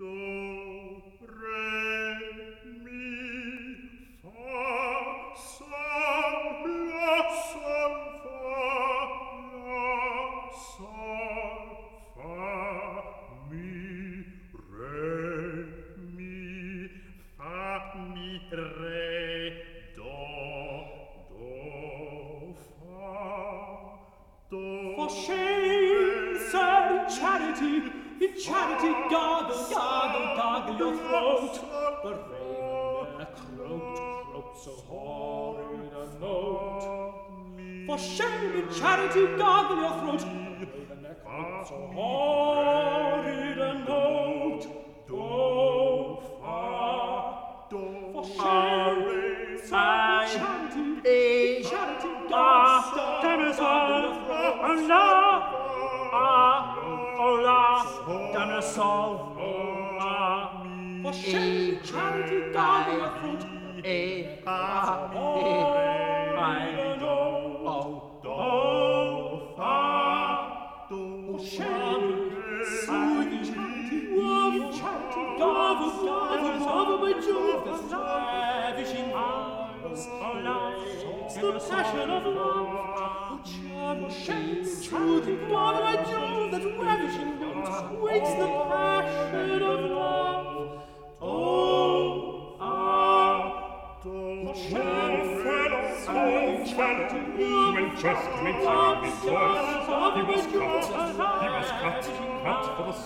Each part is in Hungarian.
Do próximo. Forró.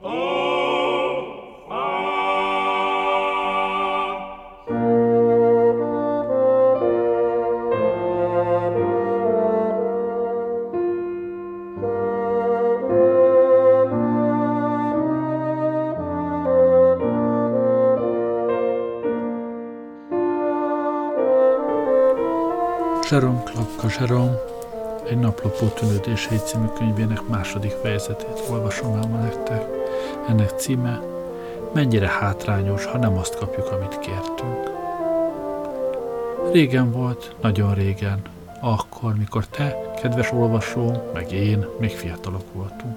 Oh! Jerome Klapka Jerome egy naplopó tűnődései című könyvének második fejezetét olvasom el nektek. Ennek címe Mennyire hátrányos, ha nem azt kapjuk, amit kértünk. Régen volt, nagyon régen, akkor, mikor te, kedves olvasó, meg én még fiatalok voltunk.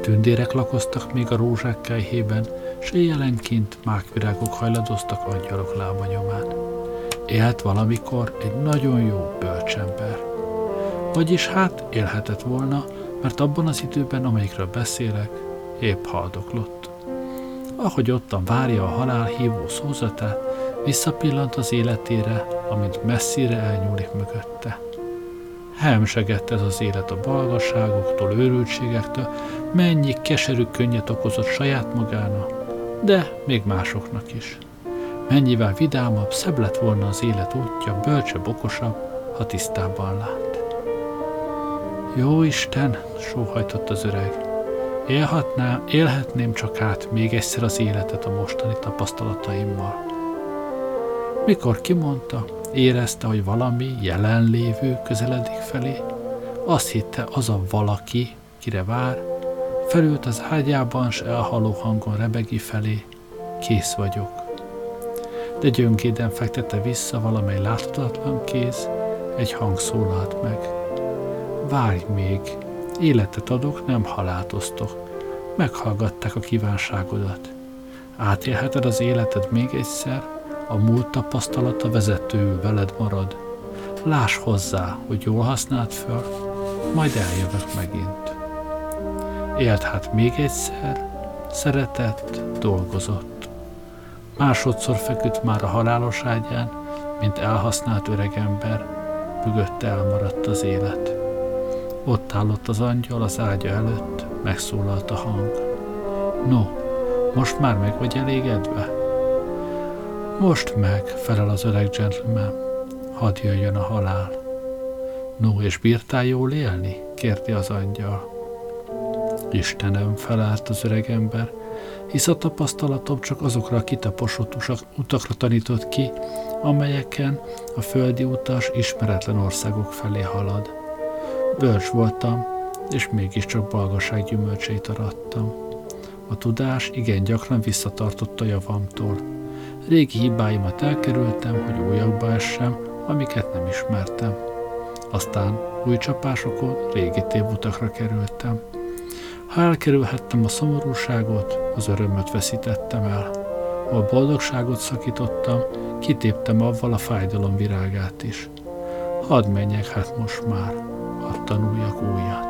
Tündérek lakoztak még a rózsák kejhében, s éjjelenként mákvirágok hajladoztak angyalok lábanyomán élt valamikor egy nagyon jó bölcsember. Vagyis hát élhetett volna, mert abban az időben, amelyikről beszélek, épp haldoklott. Ahogy ottan várja a halál hívó szózatát, visszapillant az életére, amint messzire elnyúlik mögötte. Hemsegett ez az élet a balgasságoktól, őrültségektől, mennyi keserű könnyet okozott saját magának, de még másoknak is. Mennyivel vidámabb, szebb lett volna az élet útja, bölcsebb, okosabb, ha tisztában lát. Jó Isten, sóhajtott az öreg, élhatnám, élhetném csak át még egyszer az életet a mostani tapasztalataimmal. Mikor kimondta, érezte, hogy valami jelenlévő közeledik felé, azt hitte, az a valaki, kire vár, felült az ágyában, s elhaló hangon rebegi felé, kész vagyok de gyöngéden fektette vissza valamely láthatatlan kéz, egy hang szólalt meg. Várj még, életet adok, nem haláltoztok. Meghallgatták a kívánságodat. Átélheted az életed még egyszer, a múlt tapasztalata vezetőül veled marad. Láss hozzá, hogy jól használt föl, majd eljövök megint. Élt hát még egyszer, szeretett, dolgozott. Másodszor feküdt már a halálos ágyán, mint elhasznált öregember, mögötte elmaradt az élet. Ott állott az angyal az ágya előtt, megszólalt a hang. No, most már meg vagy elégedve? Most meg, felel az öreg gentleman, hadd jöjjön a halál. No, és bírtál jól élni? kérti az angyal. Istenem, felállt az öreg ember, hisz a tapasztalatom csak azokra a kitaposott utakra tanított ki, amelyeken a földi utas ismeretlen országok felé halad. Bölcs voltam, és mégiscsak balgaság gyümölcseit arattam. A tudás igen gyakran visszatartott a javamtól. Régi hibáimat elkerültem, hogy újakba essem, amiket nem ismertem. Aztán új csapásokon régi tévutakra kerültem. Ha elkerülhettem a szomorúságot, az örömöt veszítettem el. A boldogságot szakítottam, kitéptem avval a fájdalom virágát is. Hadd menjek hát most már, hadd tanuljak újat.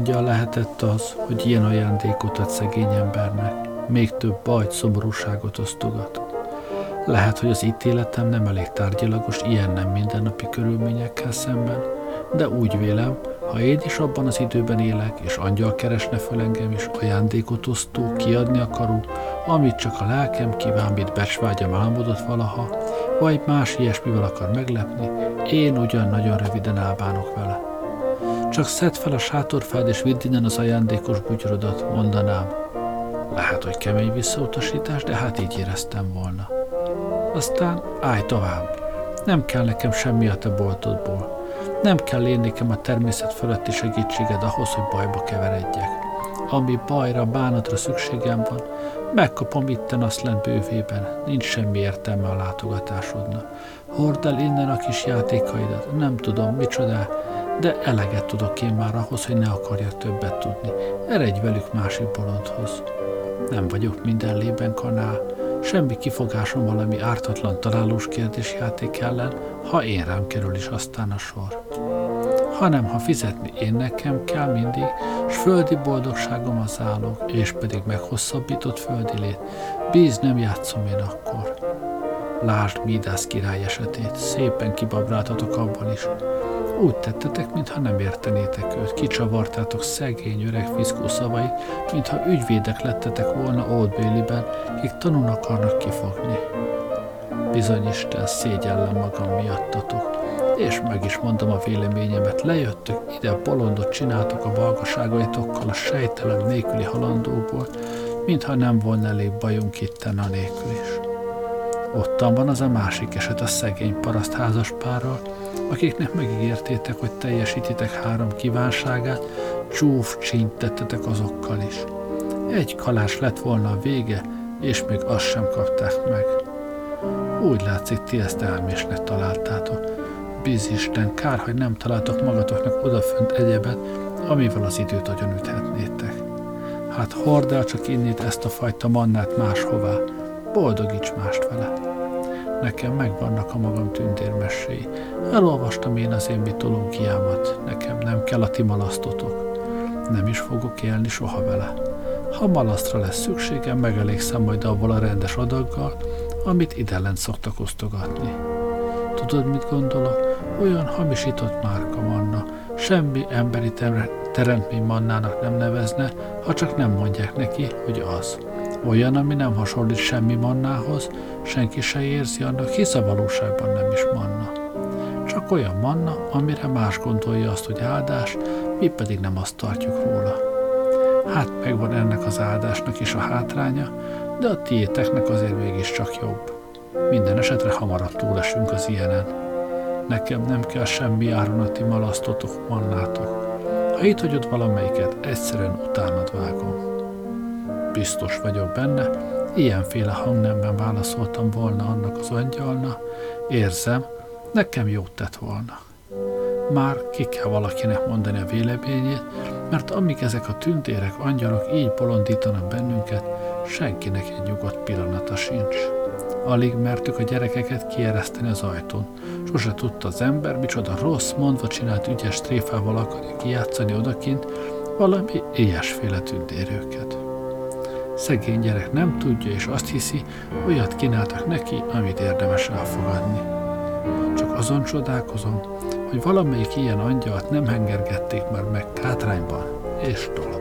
Angyal lehetett az, hogy ilyen ajándékot ad szegény embernek, még több bajt, szomorúságot osztogat. Lehet, hogy az ítéletem nem elég tárgyilagos ilyen nem mindennapi körülményekkel szemben, de úgy vélem, ha én is abban az időben élek, és angyal keresne föl engem, és ajándékot osztó, kiadni akaró, amit csak a lelkem kíván, mit becsvágyam álmodott valaha, vagy más ilyesmivel akar meglepni, én ugyan nagyon röviden elbánok vele. Csak szedd fel a sátorfád, és vidd innen az ajándékos bugyrodat, mondanám. Lehet, hogy kemény visszautasítás, de hát így éreztem volna. Aztán állj tovább. Nem kell nekem semmi a te boltodból. Nem kell én nekem a természet fölötti segítséged ahhoz, hogy bajba keveredjek. Ami bajra, bánatra szükségem van, megkapom itten azt lent bővében, nincs semmi értelme a látogatásodnak. Hord el innen a kis játékaidat, nem tudom micsoda, de eleget tudok én már ahhoz, hogy ne akarjak többet tudni. Eredj velük másik bolondhoz. Nem vagyok minden lében kanál, semmi kifogásom valami ártatlan találós kérdésjáték ellen, ha én rám kerül is aztán a sor. Hanem ha fizetni én nekem kell mindig, s földi boldogságom az állok, és pedig meghosszabbított földi lét, bíz nem játszom én akkor. Lásd Midász király esetét, szépen kibabráltatok abban is. Úgy tettetek, mintha nem értenétek őt, kicsavartátok szegény öreg fiszkó szavait, mintha ügyvédek lettetek volna Old Bailey-ben, kik tanul akarnak kifogni. Bizony Isten, szégyellem magam miattatok, és meg is mondom a véleményemet, lejöttök, ide bolondot csináltok a balgaságaitokkal a sejtelem nélküli halandóból, mintha nem volna elég bajunk itten a nélkül is. Ottan van az a másik eset a szegény paraszt házaspárral, akiknek megígértétek, hogy teljesítitek három kívánságát, csúf csínt tettetek azokkal is. Egy kalás lett volna a vége, és még azt sem kapták meg. Úgy látszik, ti ezt elmésnek találtátok. Bizisten, kár, hogy nem találtok magatoknak odafönt egyebet, amivel az időt agyon üthetnétek. Hát hord el csak innét ezt a fajta mannát máshová, boldogíts mást vele. Nekem megvannak a magam tündérmesséi. Elolvastam én az én mitológiámat, nekem nem kell a ti malasztotok. Nem is fogok élni soha vele. Ha malasztra lesz szükségem, megelégszem majd avval a rendes adaggal, amit ide lent szoktak osztogatni. Tudod, mit gondolok? Olyan hamisított márka manna, semmi emberi teremtmény mannának nem nevezne, ha csak nem mondják neki, hogy az. Olyan, ami nem hasonlít semmi mannához, senki se érzi annak, hisz a valóságban nem is manna. Csak olyan manna, amire más gondolja azt, hogy áldás, mi pedig nem azt tartjuk róla. Hát megvan ennek az áldásnak is a hátránya, de a tiéteknek azért mégiscsak jobb. Minden esetre hamarabb túlesünk az ilyenen. Nekem nem kell semmi áron a ti malasztotok, mannátok. Ha itt hagyod valamelyiket, egyszerűen utánad vágom. Biztos vagyok benne, ilyenféle hangnemben válaszoltam volna annak az angyalna, érzem, nekem jót tett volna. Már ki kell valakinek mondani a véleményét, mert amíg ezek a tündérek, angyalok így bolondítanak bennünket, senkinek egy nyugodt pillanata sincs. Alig mertük a gyerekeket kiereszteni az ajtón. Sose tudta az ember, micsoda rossz, mondva csinált ügyes tréfával akarja kijátszani odakint, valami ilyesféle tündérőket. Szegény gyerek nem tudja, és azt hiszi, olyat kínáltak neki, amit érdemes elfogadni. Csak azon csodálkozom, hogy valamelyik ilyen angyalt nem hengergették már meg kátrányban és tolban.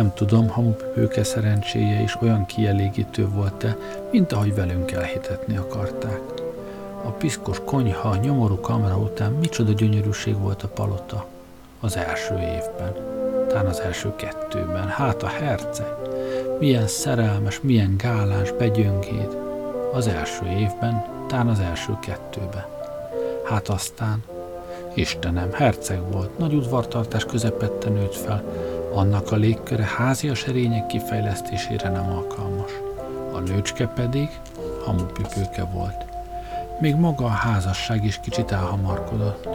Nem tudom, hamupőke szerencséje is olyan kielégítő volt-e, mint ahogy velünk elhitetni akarták. A piszkos konyha, a nyomorú kamera után micsoda gyönyörűség volt a palota az első évben, talán az első kettőben, hát a herceg, milyen szerelmes, milyen gálás, begyöngéd, az első évben, talán az első kettőben. Hát aztán, Istenem, herceg volt, nagy udvartartás közepette nőtt fel, annak a légköre házi serények kifejlesztésére nem alkalmas. A nőcske pedig hamupipőke volt. Még maga a házasság is kicsit elhamarkodott.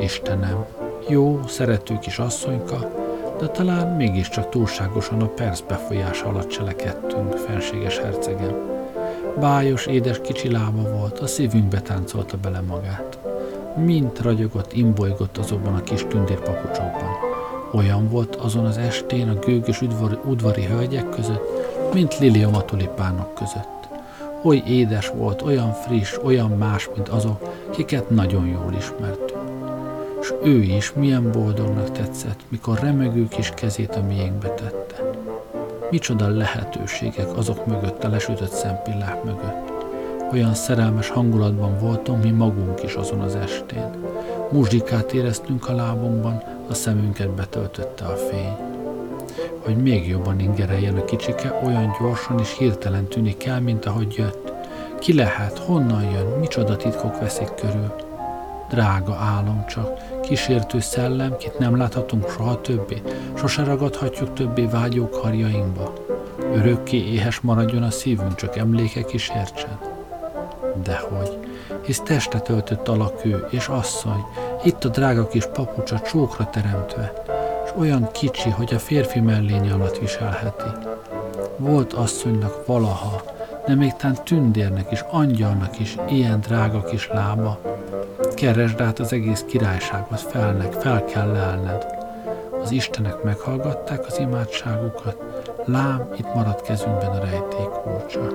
Istenem, jó, szerető kis asszonyka, de talán mégiscsak túlságosan a persz befolyás alatt cselekedtünk, fenséges hercegem. Bájos, édes kicsi lába volt, a szívünkbe táncolta bele magát. Mint ragyogott, imbolygott azokban a kis tündérpapucsokban. Olyan volt azon az estén a gőgös udvari, udvari hölgyek között, mint lilium a tulipánok között. Oly édes volt, olyan friss, olyan más, mint azok, kiket nagyon jól ismertünk. S ő is milyen boldognak tetszett, mikor remegő kis kezét a miénkbe tette. Micsoda lehetőségek azok mögött, a lesütött szempillák mögött. Olyan szerelmes hangulatban voltunk, mi magunk is azon az estén. Muzsikát éreztünk a lábunkban, a szemünket betöltötte a fény. Hogy még jobban ingereljen a kicsike, olyan gyorsan és hirtelen tűnik el, mint ahogy jött. Ki lehet, honnan jön, micsoda titkok veszik körül. Drága álom csak, kísértő szellem, kit nem láthatunk soha többé, sose ragadhatjuk többé vágyó karjainkba. Örökké éhes maradjon a szívünk, csak emléke kísértsen. Dehogy, hisz testet öltött alakő és asszony, itt a drága kis papucsa csókra teremtve, és olyan kicsi, hogy a férfi mellénye alatt viselheti. Volt asszonynak valaha, de még tán tündérnek és angyalnak is ilyen drága kis lába. Keresd át az egész királyságot, felnek, fel kell lelned. Az Istenek meghallgatták az imádságukat, lám, itt maradt kezünkben a rejték kulcsa.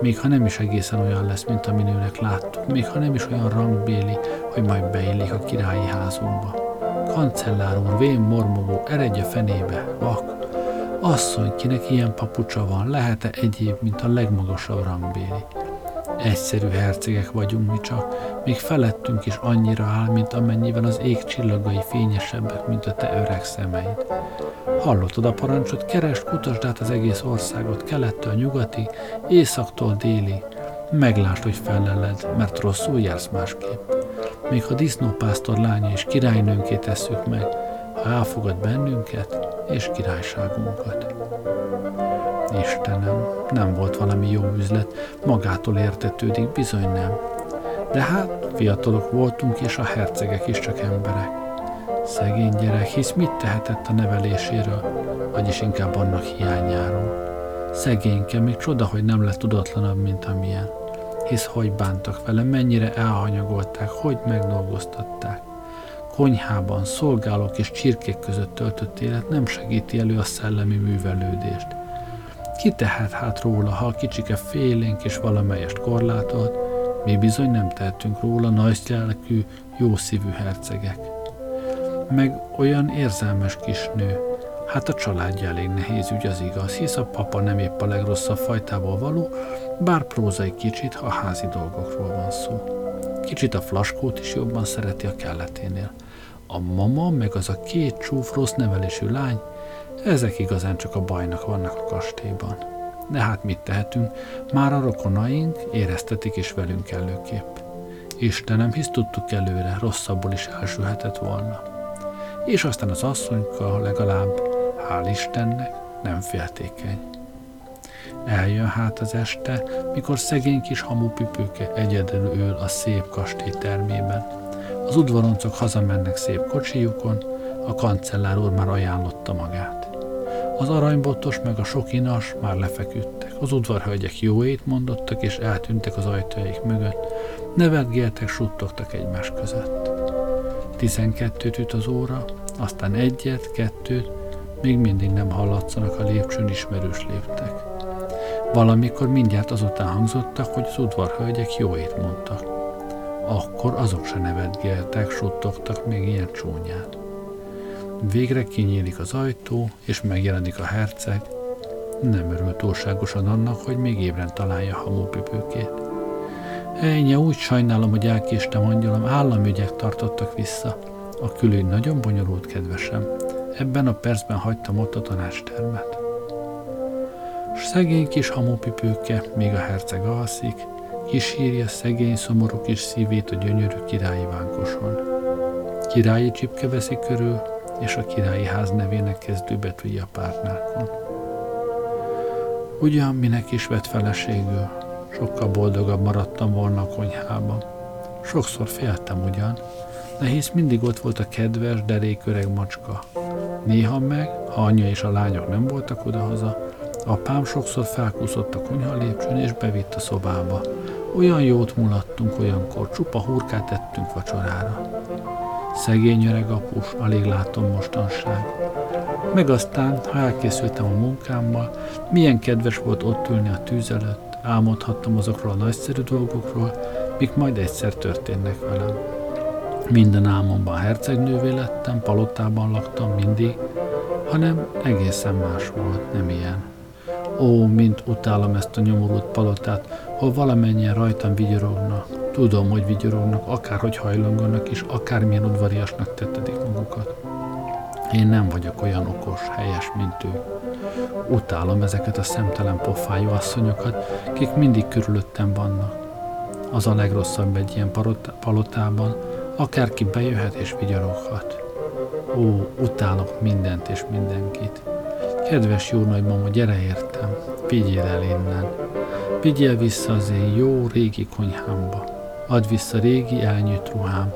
Még ha nem is egészen olyan lesz, mint a minőnek láttuk, még ha nem is olyan rangbéli, hogy majd beillik a királyi házunkba. Kancellár úr, vén mormogó, eredje fenébe, vak, Asszony, kinek ilyen papucsa van, lehet-e egyéb, mint a legmagasabb rangbéli? Egyszerű hercegek vagyunk mi csak, még felettünk is annyira áll, mint amennyivel az ég csillagai fényesebbek, mint a te öreg szemeid. Hallottad a parancsot, keresd, kutasd át az egész országot, kelettől nyugati, északtól déli. Meglásd, hogy feleled, mert rosszul jársz másképp. Még ha disznópásztor lánya és királynőnké tesszük meg, ha elfogad bennünket és királyságunkat. Istenem, nem volt valami jó üzlet, magától értetődik, bizony nem. De hát fiatalok voltunk, és a hercegek is csak emberek. Szegény gyerek, hisz mit tehetett a neveléséről, vagyis inkább annak hiányáról. Szegényke, még csoda, hogy nem lett tudatlanabb, mint amilyen. Hisz hogy bántak vele, mennyire elhanyagolták, hogy megdolgoztatták konyhában, szolgálók és csirkék között töltött élet nem segíti elő a szellemi művelődést. Ki tehet hát róla, ha a kicsike félénk és valamelyest korlátolt, mi bizony nem tehetünk róla nagy lelkű, jó szívű hercegek. Meg olyan érzelmes kis nő, hát a családja elég nehéz ügy az igaz, hisz a papa nem épp a legrosszabb fajtából való, bár prózai kicsit, ha házi dolgokról van szó. Kicsit a flaskót is jobban szereti a kelleténél. A mama, meg az a két csúf rossz nevelésű lány, ezek igazán csak a bajnak vannak a kastélyban. De hát mit tehetünk, már a rokonaink éreztetik is velünk előképp. Istenem, hisz tudtuk előre, rosszabbul is elsülhetett volna. És aztán az asszonyka legalább, hál' Istennek, nem féltékeny. Eljön hát az este, mikor szegény kis hamupipőke egyedül ül a szép kastély termében, az udvaroncok hazamennek szép kocsijukon, a kancellár úr már ajánlotta magát. Az aranybotos meg a sok inas már lefeküdtek, az udvarhölgyek jóét mondottak és eltűntek az ajtójaik mögött, nevetgéltek, suttogtak egymás között. Tizenkettőt üt az óra, aztán egyet, kettőt, még mindig nem hallatszanak a lépcsőn ismerős léptek. Valamikor mindjárt azután hangzottak, hogy az udvarhölgyek jóét mondtak akkor azok se nevetgéltek, suttogtak még ilyen csúnyát. Végre kinyílik az ajtó, és megjelenik a herceg. Nem örül túlságosan annak, hogy még ébren találja hamupipőkét. Ennyi, úgy sajnálom, hogy elkéstem, angyalom, államügyek tartottak vissza. A külügy nagyon bonyolult, kedvesem. Ebben a percben hagytam ott a tanácstermet. S szegény kis hamupipőke, még a herceg alszik, kísírja szegény, szomorú kis szívét a gyönyörű királyi vánkoson. Királyi csipke veszi körül, és a királyi ház nevének kezdő betűi a párnákon. Ugyan minek is vett feleségül, sokkal boldogabb maradtam volna a konyhában. Sokszor féltem ugyan, de hisz mindig ott volt a kedves, derék öreg macska. Néha meg, ha anyja és a lányok nem voltak odahaza, apám sokszor felkúszott a konyha lépcsőn és bevitt a szobába. Olyan jót mulattunk olyankor, csupa hurkát ettünk vacsorára. Szegény öreg apus, alig látom mostanság. Meg aztán, ha elkészültem a munkámmal, milyen kedves volt ott ülni a tűz előtt, álmodhattam azokról a nagyszerű dolgokról, mik majd egyszer történnek velem. Minden álmomban hercegnővé lettem, palotában laktam mindig, hanem egészen más volt, nem ilyen. Ó, mint utálom ezt a nyomorult palotát, hol valamennyien rajtam vigyorognak. Tudom, hogy vigyorognak, akárhogy hajlonganak, és akármilyen udvariasnak tettedik magukat. Én nem vagyok olyan okos, helyes, mint ő. Utálom ezeket a szemtelen pofájú asszonyokat, kik mindig körülöttem vannak. Az a legrosszabb egy ilyen palotában, akárki bejöhet és vigyoroghat. Ó, utálok mindent és mindenkit. Kedves jó nagymama, gyere értem, vigyél el innen. Vigyél vissza az én jó régi konyhámba. Add vissza régi elnyűjt ruhám.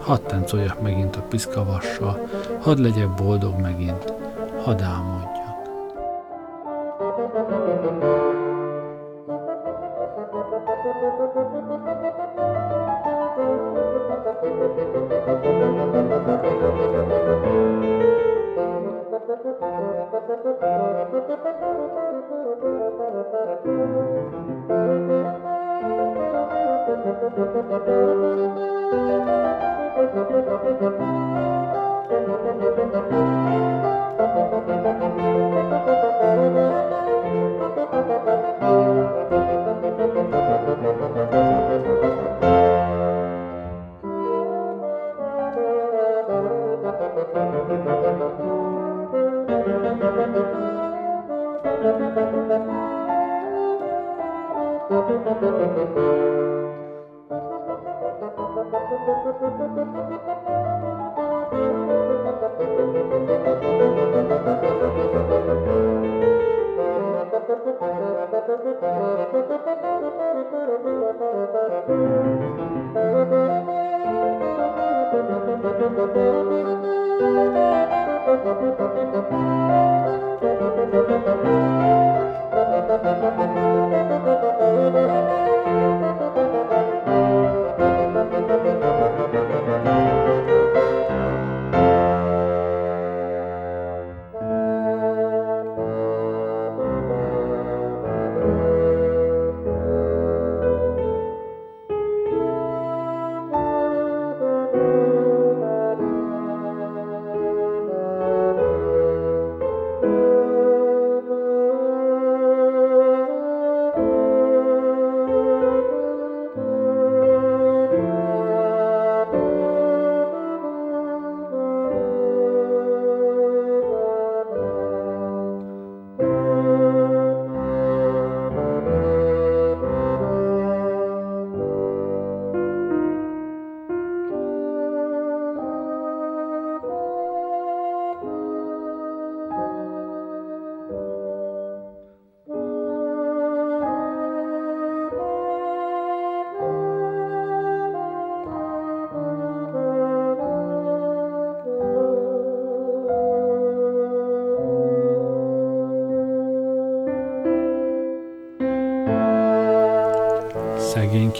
Hadd táncoljak megint a piszkavassal, hadd legyek boldog megint, hadd álmodj.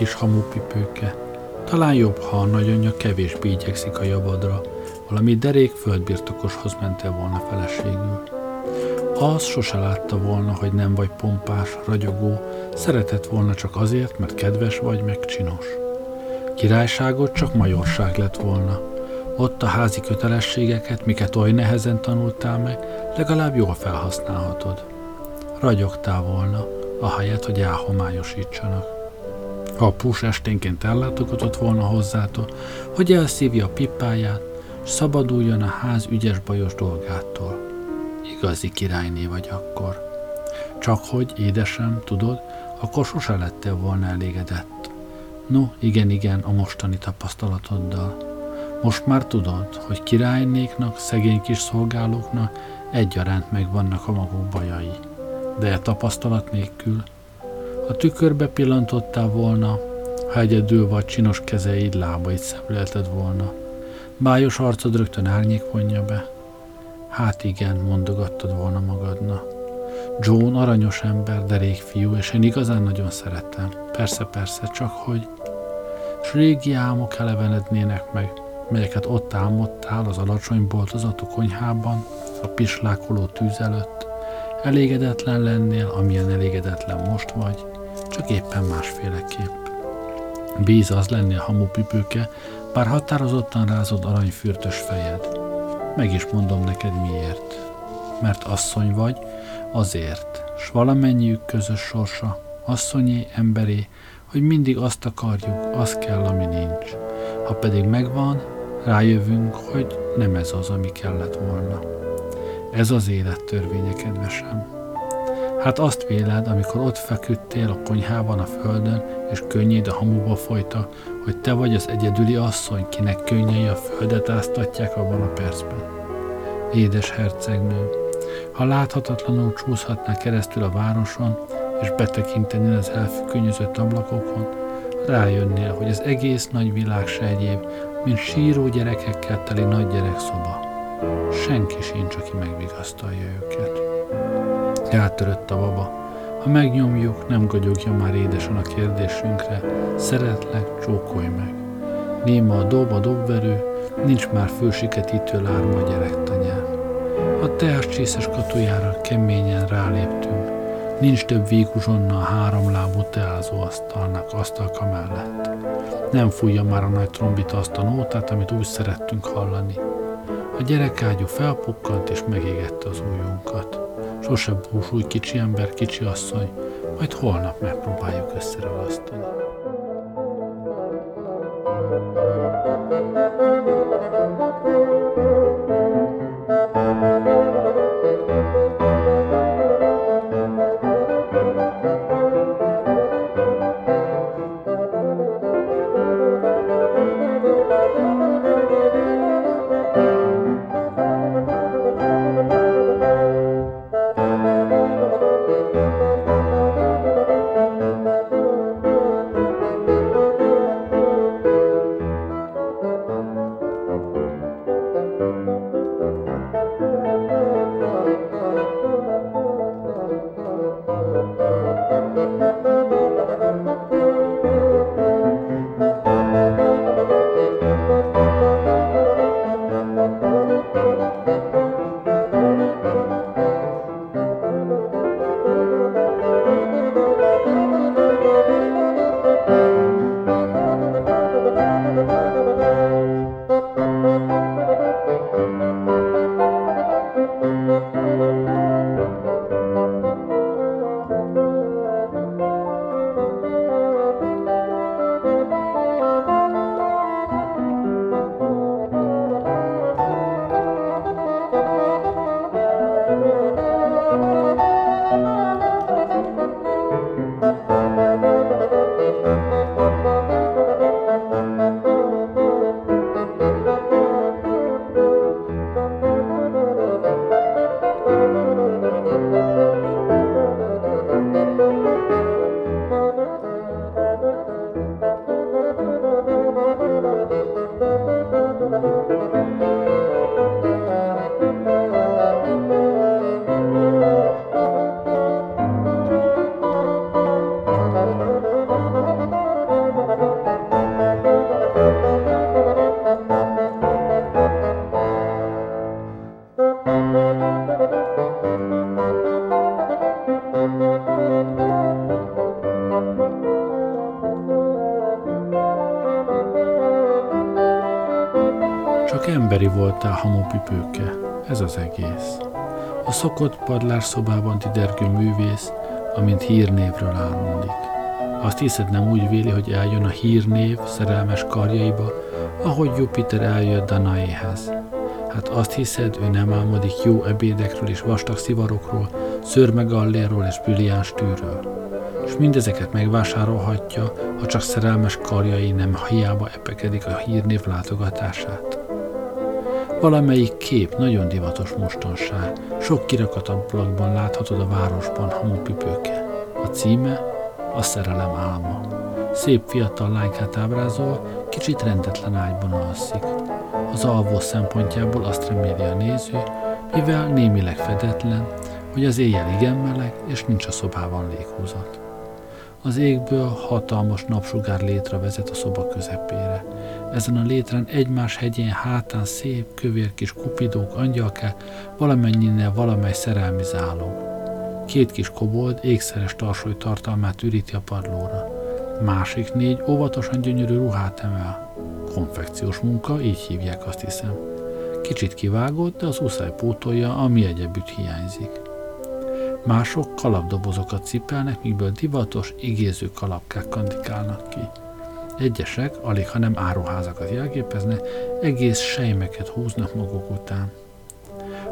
Kis hamupipőke. Talán jobb, ha a nagyanyja kevésbé igyekszik a javadra, valami derék földbirtokoshoz mentél volna feleségül. Az sose látta volna, hogy nem vagy pompás, ragyogó, szeretett volna csak azért, mert kedves vagy, meg csinos. Királyságot csak majorság lett volna. Ott a házi kötelességeket, miket oly nehezen tanultál meg, legalább jól felhasználhatod. Ragyogtál volna, ahelyett, hogy elhomályosítsanak. Ha a pús esténként ellátogatott volna hozzától, hogy elszívja a pipáját, s szabaduljon a ház ügyes bajos dolgától. Igazi királyné vagy akkor. Csak hogy, édesem, tudod, akkor sose lettél volna elégedett. No, igen, igen, a mostani tapasztalatoddal. Most már tudod, hogy királynéknak, szegény kis szolgálóknak egyaránt megvannak a maguk bajai. De a tapasztalat nélkül, ha tükörbe pillantottál volna, ha egyedül vagy csinos kezeid, lábaid szemlélted volna, bájos arcod rögtön árnyék vonja be. Hát igen, mondogattad volna magadnak. John aranyos ember, derék fiú, és én igazán nagyon szerettem. Persze, persze, csak hogy... S régi álmok elevenednének meg, melyeket ott álmodtál az alacsony boltozatú konyhában, a pislákoló tűz előtt. Elégedetlen lennél, amilyen elégedetlen most vagy, csak éppen másféleképp. Bíz az lennél hamupipőke, bár határozottan rázod aranyfürtös fejed. Meg is mondom neked miért. Mert asszony vagy, azért, s valamennyiük közös sorsa, asszonyé, emberé, hogy mindig azt akarjuk, az kell, ami nincs. Ha pedig megvan, rájövünk, hogy nem ez az, ami kellett volna. Ez az élet törvénye, kedvesem. Hát azt véled, amikor ott feküdtél a konyhában a földön, és könnyéd a hamuba folyta, hogy te vagy az egyedüli asszony, kinek könnyei a földet áztatják abban a percben. Édes hercegnő, ha láthatatlanul csúszhatnál keresztül a városon, és betekintenél az elfüggönyözött ablakokon, rájönnél, hogy az egész nagy világ se egyéb, mint síró gyerekekkel teli nagy gyerekszoba. Senki sincs, aki megvigasztalja őket. Eltörött a baba. Ha megnyomjuk, nem gagyogja már édesen a kérdésünkre. Szeretlek, csókolj meg. Néma a dob a dobverő, nincs már fősiketítő lárma a gyerektanyán. A teáscsészes katujára keményen ráléptünk. Nincs több véguzsonna a három lábú teázó asztalnak asztalka mellett. Nem fújja már a nagy trombita azt a nótát, amit úgy szerettünk hallani. A gyerekágyú felpukkant és megégette az ujjunkat. Sose búsulj kicsi ember, kicsi asszony, majd holnap megpróbáljuk összeragasztani. Emberi voltál, hamupipőke, ez az egész. A szokott padlás szobában tidergő művész, amint hírnévről álmodik. Azt hiszed nem úgy véli, hogy eljön a hírnév szerelmes karjaiba, ahogy Jupiter eljött Danaéhez. Hát azt hiszed, ő nem álmodik jó ebédekről és vastag szivarokról, szörmegallérról és brilliáns tűről. És mindezeket megvásárolhatja, ha csak szerelmes karjai nem hiába epekedik a hírnév látogatását. Valamelyik kép nagyon divatos mostanság, sok kirakatablakban láthatod a városban hamupipőke. A címe a szerelem álma. Szép fiatal lánykát ábrázol, kicsit rendetlen ágyban alszik. Az alvó szempontjából azt reméli a néző, mivel némileg fedetlen, hogy az éjjel igen meleg, és nincs a szobában léghúzat. Az égből hatalmas napsugár létre vezet a szoba közepére. Ezen a létren egymás hegyén hátán szép, kövér kis kupidók, angyalkák, valamennyinél valamely szerelmi záló. Két kis kobold ékszeres tarsoly tartalmát üríti a padlóra. Másik négy óvatosan gyönyörű ruhát emel. Konfekciós munka, így hívják azt hiszem. Kicsit kivágott, de az uszály pótolja, ami egyebütt hiányzik. Mások kalapdobozokat cipelnek, mígből divatos, igéző kalapkák kandikálnak ki. Egyesek, alig ha nem áruházakat jelképezne, egész sejmeket húznak maguk után.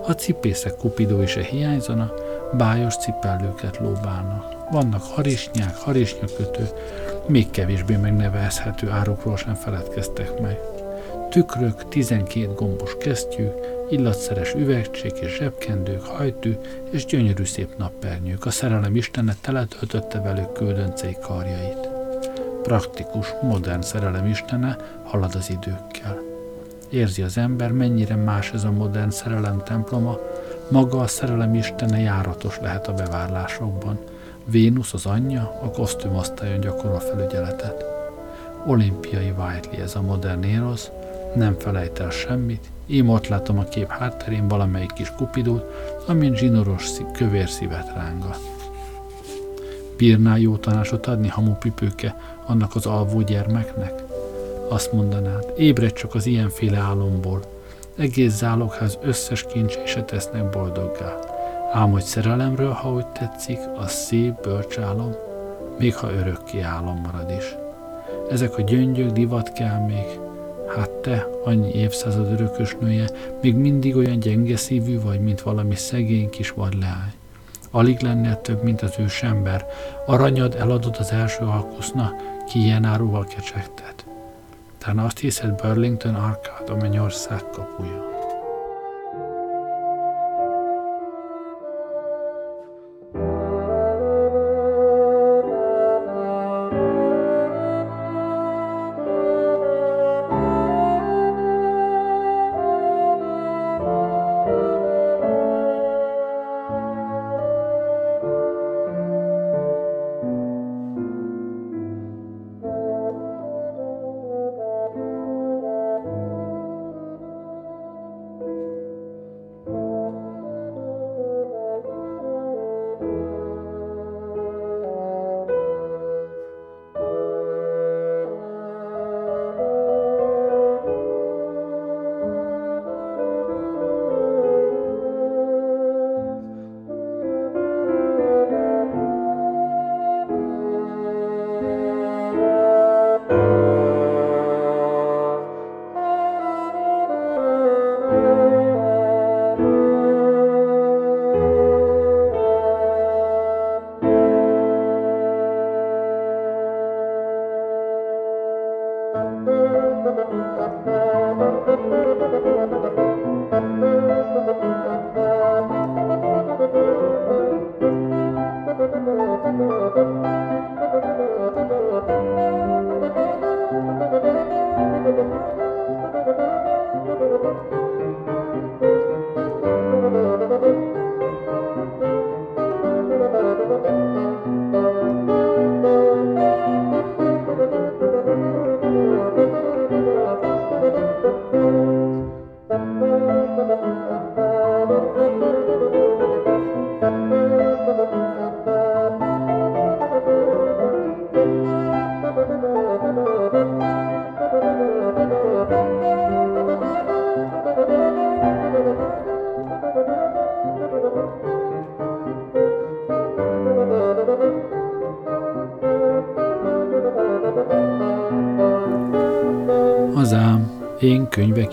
A cipészek kupidói se hiányzana, bájos cipellőket lóbálnak. Vannak harisnyák, harisnyakötő, még kevésbé megnevezhető árukról sem feledkeztek meg. Tükrök, 12 gombos kesztyű, illatszeres üvegcsék és zsebkendők, hajtű és gyönyörű szép nappernyők. A szerelem istene teletöltötte velük küldöncei karjait. Praktikus, modern szerelem istene halad az időkkel. Érzi az ember, mennyire más ez a modern szerelem temploma, maga a szerelem istene járatos lehet a bevárlásokban. Vénusz az anyja, a kosztümasztályon gyakorol felügyeletet. Olimpiai Whiteley ez a modern érosz, nem felejt el semmit, Ím ott látom a kép hátterén valamelyik kis kupidót, amin zsinoros kövér szívet rángat. Bírnál jó tanácsot adni hamupipőke annak az alvó gyermeknek? Azt mondanád, ébredj csak az ilyenféle álomból, egész zálogház összes kincse se tesznek boldoggá. Ám hogy szerelemről, ha úgy tetszik, az szép bölcsálom, még ha örökké álom marad is. Ezek a gyöngyök divat kell még, Hát te, annyi évszázad örökös nője, még mindig olyan gyenge szívű vagy, mint valami szegény kis vadleány. Alig lennél több, mint az ősember. Aranyad eladod az első alkuszna, ki ilyen áruval kecsegtet. Talán azt hiszed Burlington Arcade, a mennyország kapuja.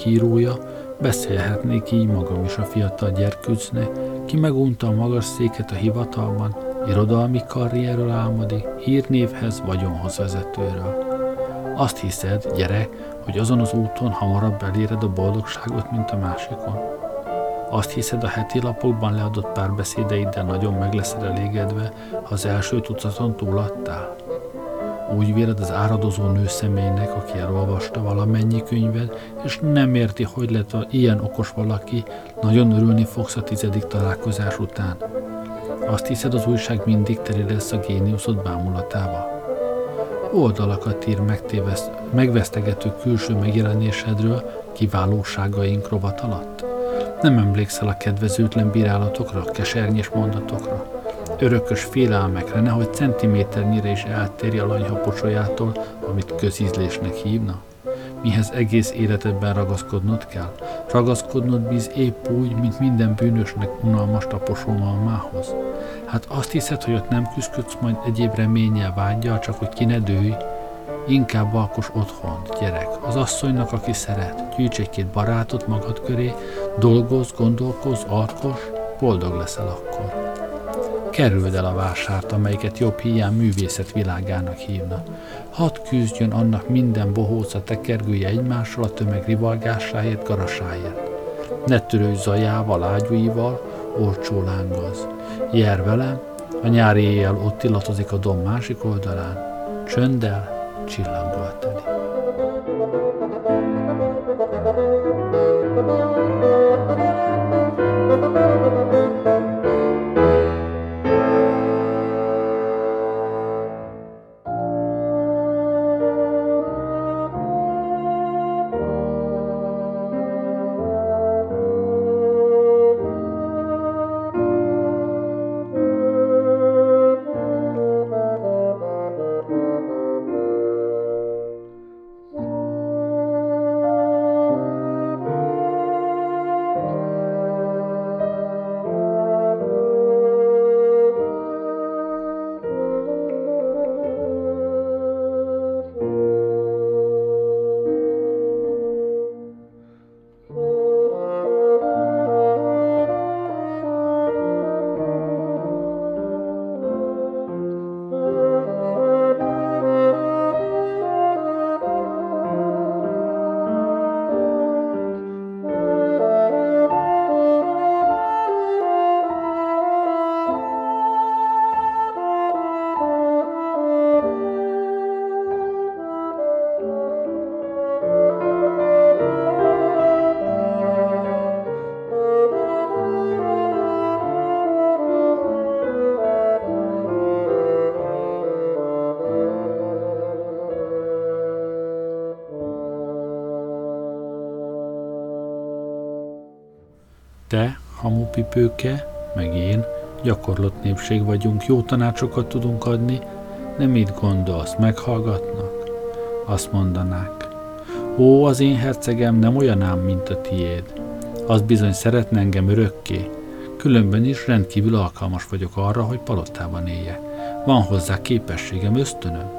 Írója, beszélhetnék így magam is a fiatal gyerkőcnek, ki megunta a magas széket a hivatalban, irodalmi karrierről álmodik, hírnévhez, vagyonhoz vezetőről. Azt hiszed, gyerek, hogy azon az úton hamarabb eléred a boldogságot, mint a másikon? Azt hiszed, a heti lapokban leadott párbeszédeiddel nagyon meg leszel elégedve, ha az első tucaton túladtál? Úgy véled az áradozó nő személynek, aki elolvasta valamennyi könyvet, és nem érti, hogy lett a ilyen okos valaki, nagyon örülni fogsz a tizedik találkozás után. Azt hiszed, az újság mindig teli lesz a géniuszod bámulatába? Oldalakat ír megvesztegető külső megjelenésedről kiválóságaink rovat alatt? Nem emlékszel a kedvezőtlen bírálatokra, a kesernyés mondatokra? Örökös félelmekre, nehogy centiméternyire is eltérj a lanyha pocsolyától, amit közízlésnek hívna? mihez egész életedben ragaszkodnod kell. Ragaszkodnod bíz épp úgy, mint minden bűnösnek unalmas taposolmalmához. Hát azt hiszed, hogy ott nem küzdködsz majd egyéb reménnyel vágyjal, csak hogy ki ne dőj? Inkább alkos otthon, gyerek, az asszonynak, aki szeret, gyűjts egy-két barátot magad köré, dolgozz, gondolkozz, alkos, boldog leszel akkor. Kerüld el a vásárt, amelyiket jobb hiány művészet világának hívna. Hadd küzdjön annak minden bohóca tekergője egymással a tömeg rivalgásáért, garasáért. Ne törődj zajával, ágyúival, olcsó lángaz. Jár velem, a nyári éjjel ott illatozik a dom másik oldalán, csönddel, csillaggal teli. Hamupipőke, meg én, gyakorlott népség vagyunk, jó tanácsokat tudunk adni, nem mit gondolsz, meghallgatnak? Azt mondanák, ó, az én hercegem nem olyan ám, mint a tiéd. Az bizony szeretne engem örökké, különben is rendkívül alkalmas vagyok arra, hogy palotában éljek. Van hozzá képességem, ösztönöm.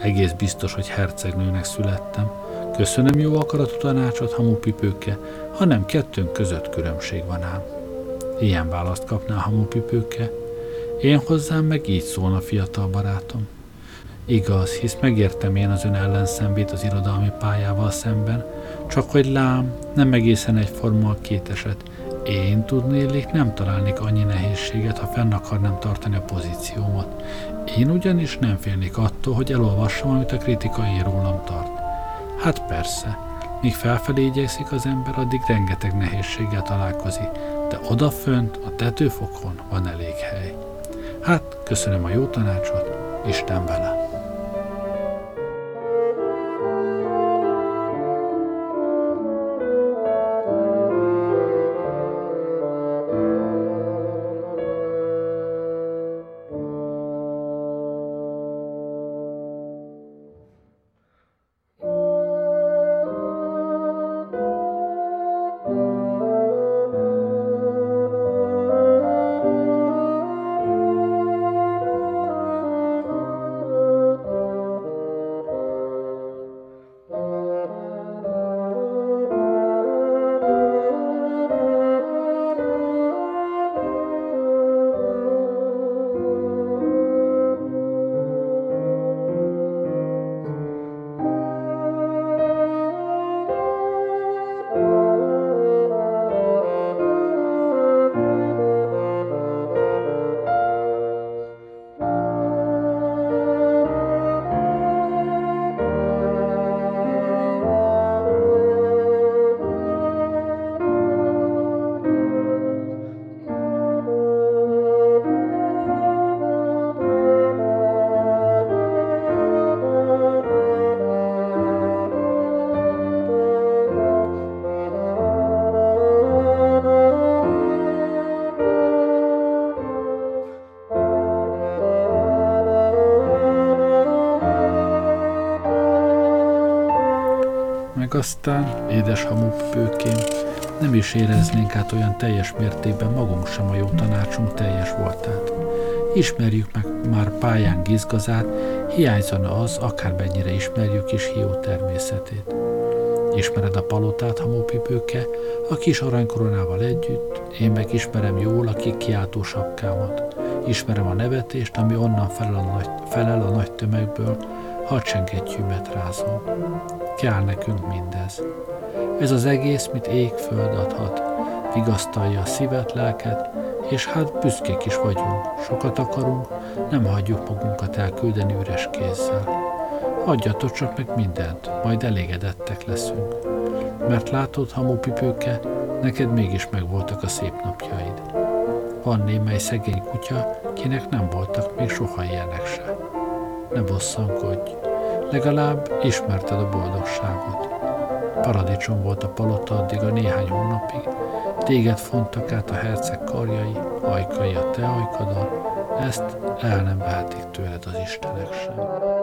Egész biztos, hogy hercegnőnek születtem. Köszönöm jó akaratú tanácsot, hamupipőke, hanem kettőnk között különbség van ám. Ilyen választ kapná a hamupipőke. Én hozzám meg így szólna fiatal barátom. Igaz, hisz megértem én az ön ellenszenvét az irodalmi pályával szemben, csak hogy lám, nem egészen egyforma a két eset. Én tudnélik, nem találnék annyi nehézséget, ha fenn akarnám tartani a pozíciómat. Én ugyanis nem félnék attól, hogy elolvassam, amit a kritika én rólam tart. Hát persze, Míg felfelé igyekszik az ember, addig rengeteg nehézséggel találkozik, de odafönt, a tetőfokon van elég hely. Hát, köszönöm a jó tanácsot, Isten vele! Meg aztán, édes hamupőkém, nem is éreznénk át olyan teljes mértékben magunk sem a jó tanácsunk teljes voltát. Ismerjük meg már pályán gizgazát, hiányzana az, akármennyire ismerjük is hiú természetét. Ismered a palotát, hamupipőke, a kis aranykoronával együtt, én meg ismerem jól a kikiáltó sapkámat. Ismerem a nevetést, ami onnan felel a nagy, felel a nagy tömegből, hadsengettyűmet rázom. Kell nekünk mindez. Ez az egész, mit ég-föld adhat, vigasztalja a szívet, lelket, és hát büszkék is vagyunk, sokat akarunk, nem hagyjuk magunkat elküldeni üres kézzel. Adjatok csak meg mindent, majd elégedettek leszünk. Mert látod, hamupipőke, neked mégis megvoltak a szép napjaid. Van némely szegény kutya, kinek nem voltak még soha ilyenek se. Ne bosszankodj, legalább ismerted a boldogságot. Paradicsom volt a palota addig a néhány hónapig, téged fontak át a herceg karjai, ajkai a te ajkadon, ezt el nem vehetik tőled az Istenek sem.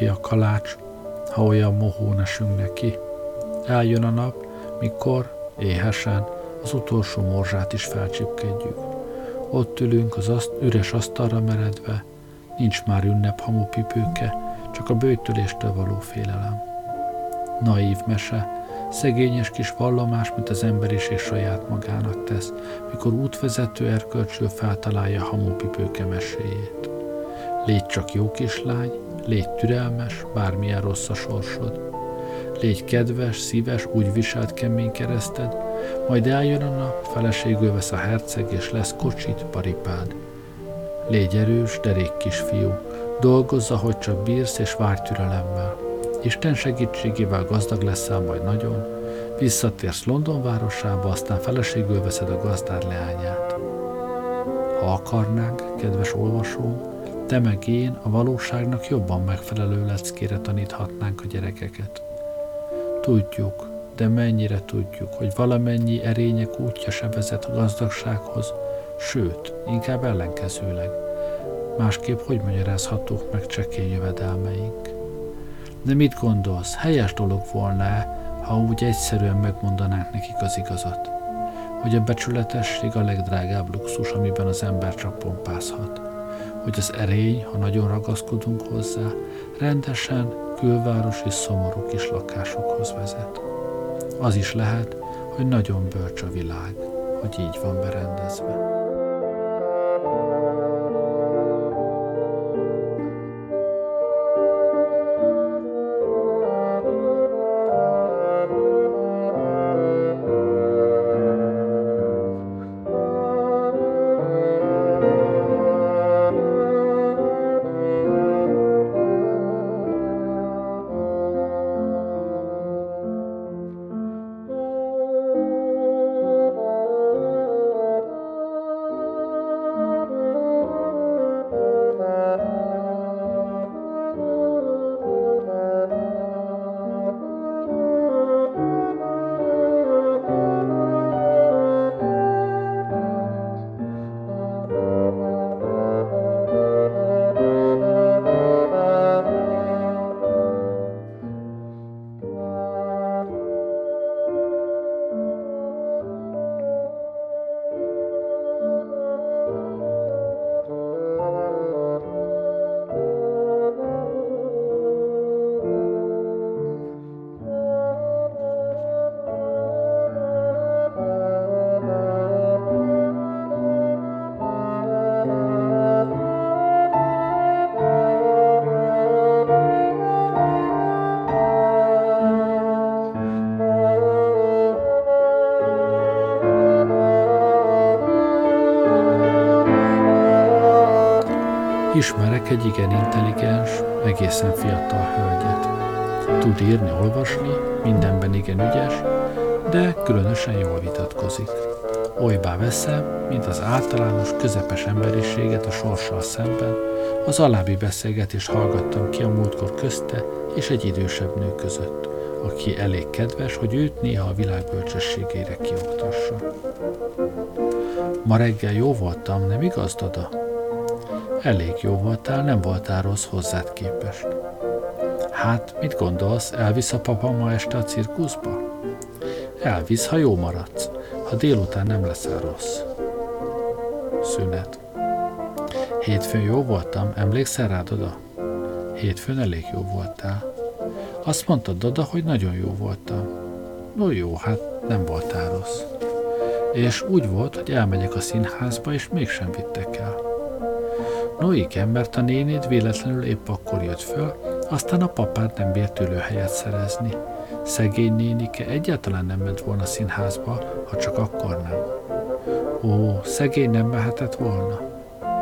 Örökké a kalács, ha olyan mohón esünk neki. Eljön a nap, mikor, éhesen, az utolsó morzsát is felcsipkedjük. Ott ülünk az aszt, üres asztalra meredve, nincs már ünnep hamupipőke, csak a bőtöléstől való félelem. Naív mese, szegényes kis vallomás, mint az emberiség saját magának tesz, mikor útvezető erkölcsül feltalálja hamupipőke meséjét. Légy csak jó kislány, légy türelmes, bármilyen rossz a sorsod. Légy kedves, szíves, úgy viselt kemény kereszted, majd eljön a nap, feleségül vesz a herceg, és lesz kocsit, paripád. Légy erős, derék kisfiú, dolgozza, hogy csak bírsz, és várj türelemmel. Isten segítségével gazdag leszel majd nagyon, visszatérsz London városába, aztán feleségül veszed a gazdár leányát. Ha akarnánk, kedves olvasóm, te meg én a valóságnak jobban megfelelő leckére taníthatnánk a gyerekeket. Tudjuk, de mennyire tudjuk, hogy valamennyi erények útja se vezet a gazdagsághoz, sőt, inkább ellenkezőleg. Másképp hogy magyarázhatók meg csekély jövedelmeink? De mit gondolsz, helyes dolog volna-e, ha úgy egyszerűen megmondanánk nekik az igazat? Hogy a becsületesség a legdrágább luxus, amiben az ember csak pompázhat hogy az erény, ha nagyon ragaszkodunk hozzá, rendesen külvárosi szomorú kis lakásokhoz vezet. Az is lehet, hogy nagyon bölcs a világ, hogy így van berendezve. Ismerek egy igen intelligens, egészen fiatal hölgyet. Tud írni, olvasni, mindenben igen ügyes, de különösen jól vitatkozik. Olybá veszem, mint az általános közepes emberiséget a sorssal szemben, az alábbi beszélgetést hallgattam ki a múltkor közte és egy idősebb nő között, aki elég kedves, hogy őt néha a világ bölcsességére kioktassa. Ma reggel jó voltam, nem igaz, Dada? Elég jó voltál, nem voltál rossz hozzád képest. Hát, mit gondolsz, elvisz a papa ma este a cirkuszba? Elvisz, ha jó maradsz, ha délután nem leszel rossz. Szünet. Hétfőn jó voltam, emlékszel rá, Doda? Hétfőn elég jó voltál. Azt mondtad, Doda, hogy nagyon jó voltam. No jó, hát nem voltál rossz. És úgy volt, hogy elmegyek a színházba, és mégsem vittek el. No igen, mert a nénéd véletlenül épp akkor jött föl, aztán a papád nem bírt ülőhelyet szerezni. Szegény nénike egyáltalán nem ment volna színházba, ha csak akkor nem. Ó, szegény nem mehetett volna?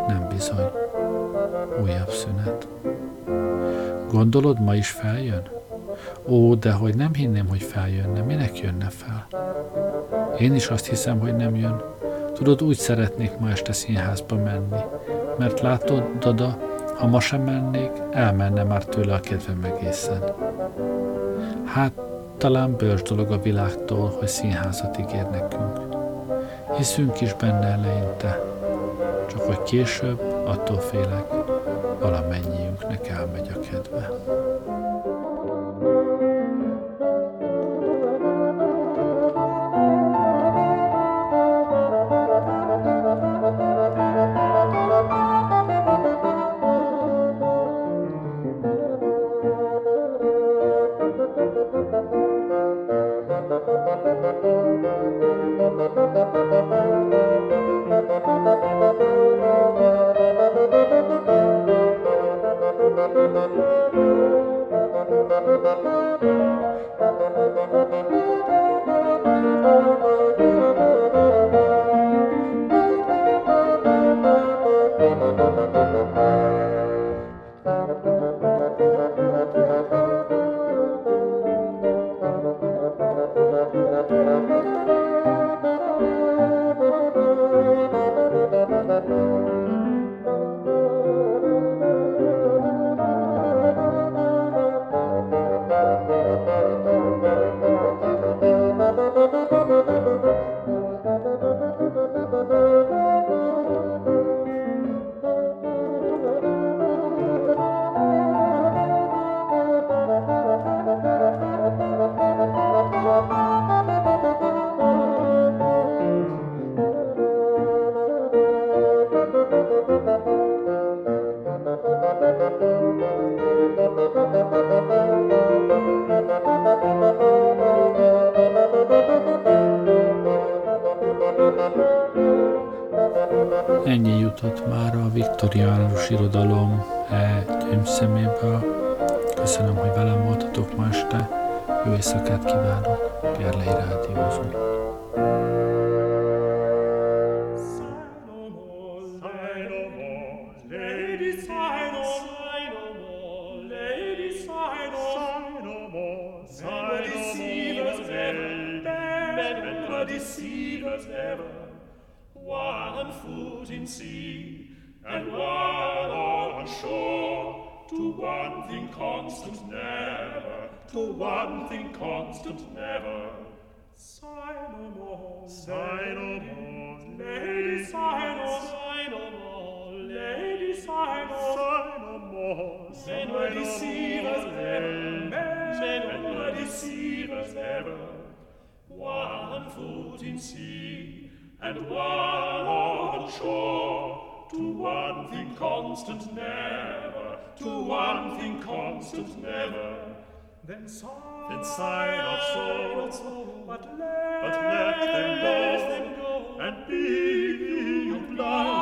Nem bizony. Újabb szünet. Gondolod, ma is feljön? Ó, de hogy nem hinném, hogy feljönne, minek jönne fel? Én is azt hiszem, hogy nem jön. Tudod, úgy szeretnék ma este színházba menni, mert látod, Dada, ha ma sem mennék, elmenne már tőle a kedvem egészen. Hát, talán bős dolog a világtól, hogy színházat ígér nekünk. Hiszünk is benne eleinte, csak hogy később, attól félek, valamennyiünknek elmegy a Constant never. Then sigh, then sigh not so, but let, but let them, go, them go, and be, you blind,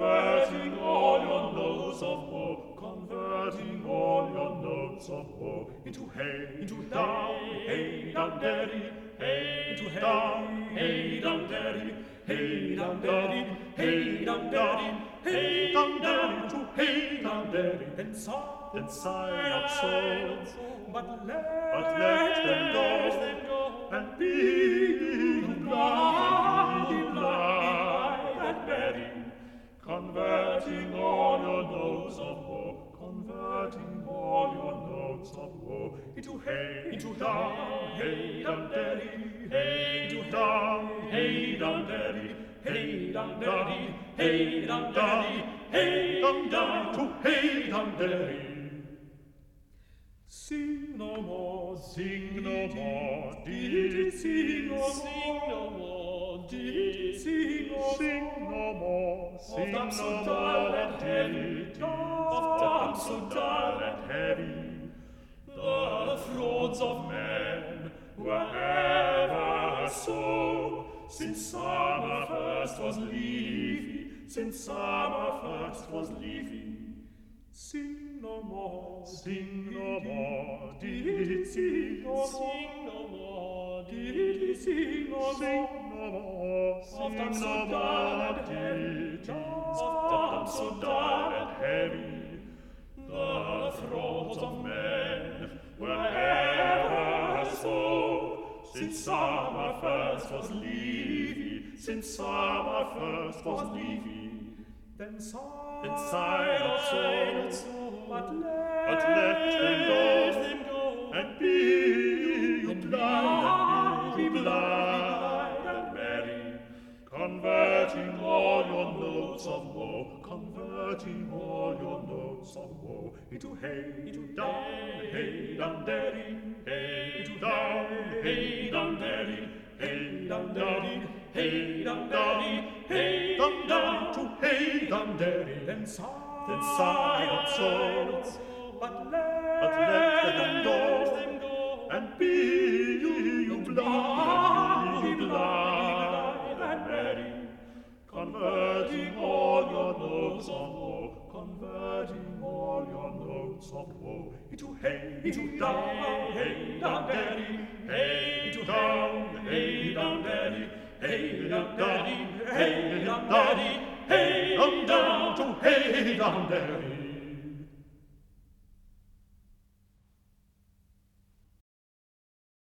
converting all your notes of woe, converting all your notes of woe into hay, into down, hay, down, derry, hay, into down, hay, down, daddy, hay, down, daddy, hay, down, daddy, hay, down, daddy, to hay, down, daddy, and sigh, and sigh not so, but let, but let them go, and be glad. Converting all your notes of woe, converting all your notes of woe. Into hey, into down, hey, down, daddy, hey, into down, hey, down, daddy, hey, down, daddy, hey, down, daddy, hey, down, down, to hey, down, daddy. Sing no more, sing no more, did sing no more, sing no more, did sing no more, sing no more, so dull and heavy, of damp so dull and heavy. The thrones of men were ever so, since summer first was leafy, since summer first was leafy. Sing no more, sing no more, did sing no more, sing no more, did sing no more, sing no more, often so dull and heavy, often so dull and heavy, the throats of men were ever so, since summer first was leafy, since summer first was leafy, then sigh, then sigh, then sigh, but let, but let them go, them go and be you blind, and be you blind and merry, converting all your notes of woe, converting all your notes of woe into hey, into down, hey, down, daddy, hey, into down, hey, down, daddy, hey, down, daddy, hey, down, daddy, hey, down, down, to hey, down, daddy, then sigh, then sigh not so, but let, but let them go, and be you, you blind, be you blind, and merry, converting all your notes of woe, converting all your notes of woe. Into hey, into down, hey, down, daddy, hey, into down, hey, down, daddy, hey, down, daddy, hey, down, daddy, hey, down, daddy, hey, on down to hey, down there.